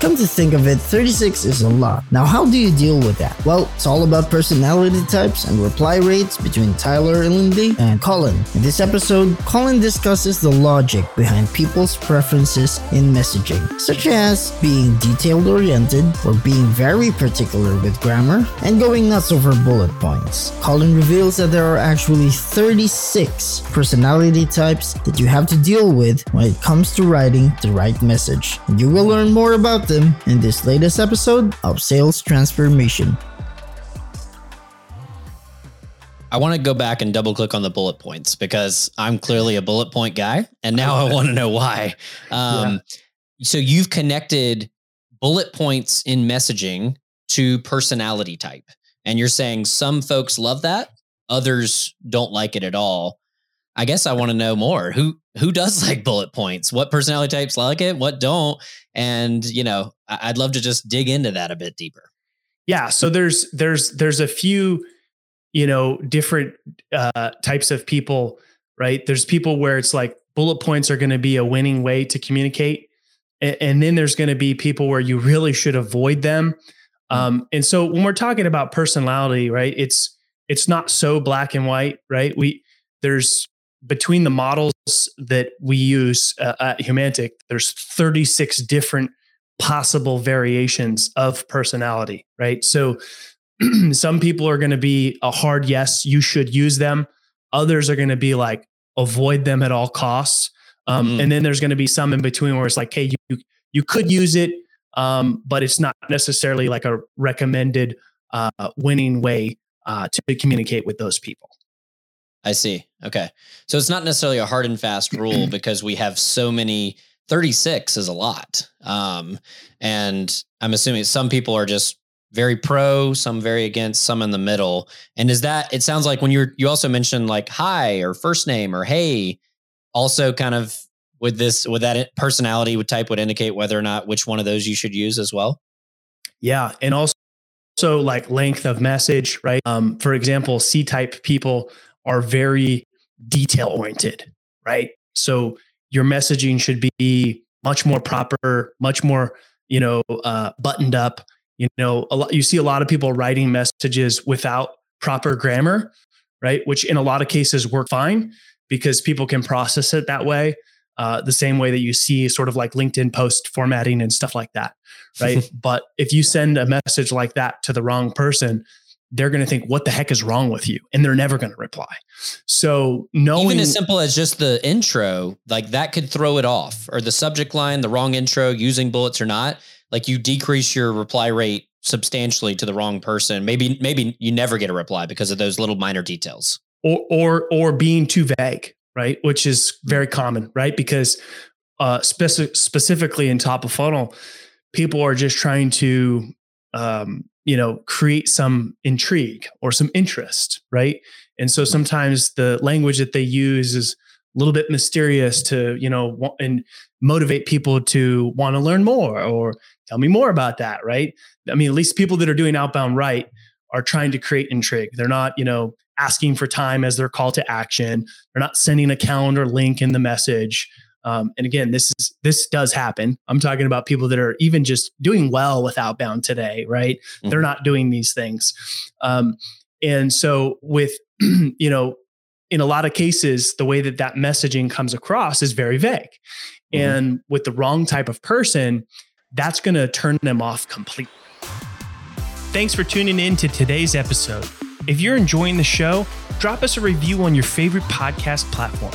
Come to think of it, 36 is a lot. Now, how do you deal with that? Well, it's all about personality types and reply rates between Tyler and Lindy and Colin. In this episode, Colin discusses the logic behind people's preferences in messaging, such as being detailed oriented or being very particular with grammar and going nuts over bullet points. Colin reveals that there are actually 36 personality types that you have to deal with when it comes to writing the right message. And you will learn more about them in this latest episode of Sales Transformation. I want to go back and double click on the bullet points because I'm clearly a bullet point guy. And now I want to know why. Um, yeah. So you've connected bullet points in messaging to personality type. And you're saying some folks love that, others don't like it at all. I guess I want to know more. Who who does like bullet points? What personality types like it? What don't? And you know, I'd love to just dig into that a bit deeper. Yeah. So there's there's there's a few, you know, different uh, types of people. Right. There's people where it's like bullet points are going to be a winning way to communicate, and, and then there's going to be people where you really should avoid them. Mm-hmm. Um, and so when we're talking about personality, right, it's it's not so black and white, right? We there's between the models that we use uh, at Humantic, there's 36 different possible variations of personality, right? So some people are going to be a hard yes, you should use them. Others are going to be like avoid them at all costs. Um, mm. And then there's going to be some in between where it's like, hey, you you could use it, um, but it's not necessarily like a recommended uh, winning way uh, to communicate with those people. I see. Okay. So it's not necessarily a hard and fast rule because we have so many 36 is a lot. Um, and I'm assuming some people are just very pro, some very against, some in the middle. And is that it sounds like when you're you also mentioned like hi or first name or hey, also kind of with this with that personality would type would indicate whether or not which one of those you should use as well. Yeah. And also so like length of message, right? Um, for example, C type people are very detail oriented, right? So your messaging should be much more proper, much more, you know, uh, buttoned up. You know, a lot, you see a lot of people writing messages without proper grammar, right? Which in a lot of cases work fine because people can process it that way. Uh, the same way that you see sort of like LinkedIn post formatting and stuff like that, right? but if you send a message like that to the wrong person, they're going to think, "What the heck is wrong with you?" and they're never going to reply. So knowing even as simple as just the intro, like that could throw it off, or the subject line, the wrong intro, using bullets or not, like you decrease your reply rate substantially to the wrong person. Maybe maybe you never get a reply because of those little minor details, or or or being too vague, right? Which is very common, right? Because uh, speci- specifically in top of funnel, people are just trying to um, you know create some intrigue or some interest right? And so sometimes the language that they use is a little bit mysterious to you know and motivate people to want to learn more or tell me more about that right? I mean at least people that are doing outbound right are trying to create intrigue. They're not you know asking for time as their call to action. They're not sending a calendar link in the message um, and again, this is this does happen. I'm talking about people that are even just doing well with outbound today, right? Mm-hmm. They're not doing these things. Um, and so with you know, in a lot of cases, the way that that messaging comes across is very vague. Mm-hmm. And with the wrong type of person, that's going to turn them off completely. Thanks for tuning in to today's episode. If you're enjoying the show, drop us a review on your favorite podcast platform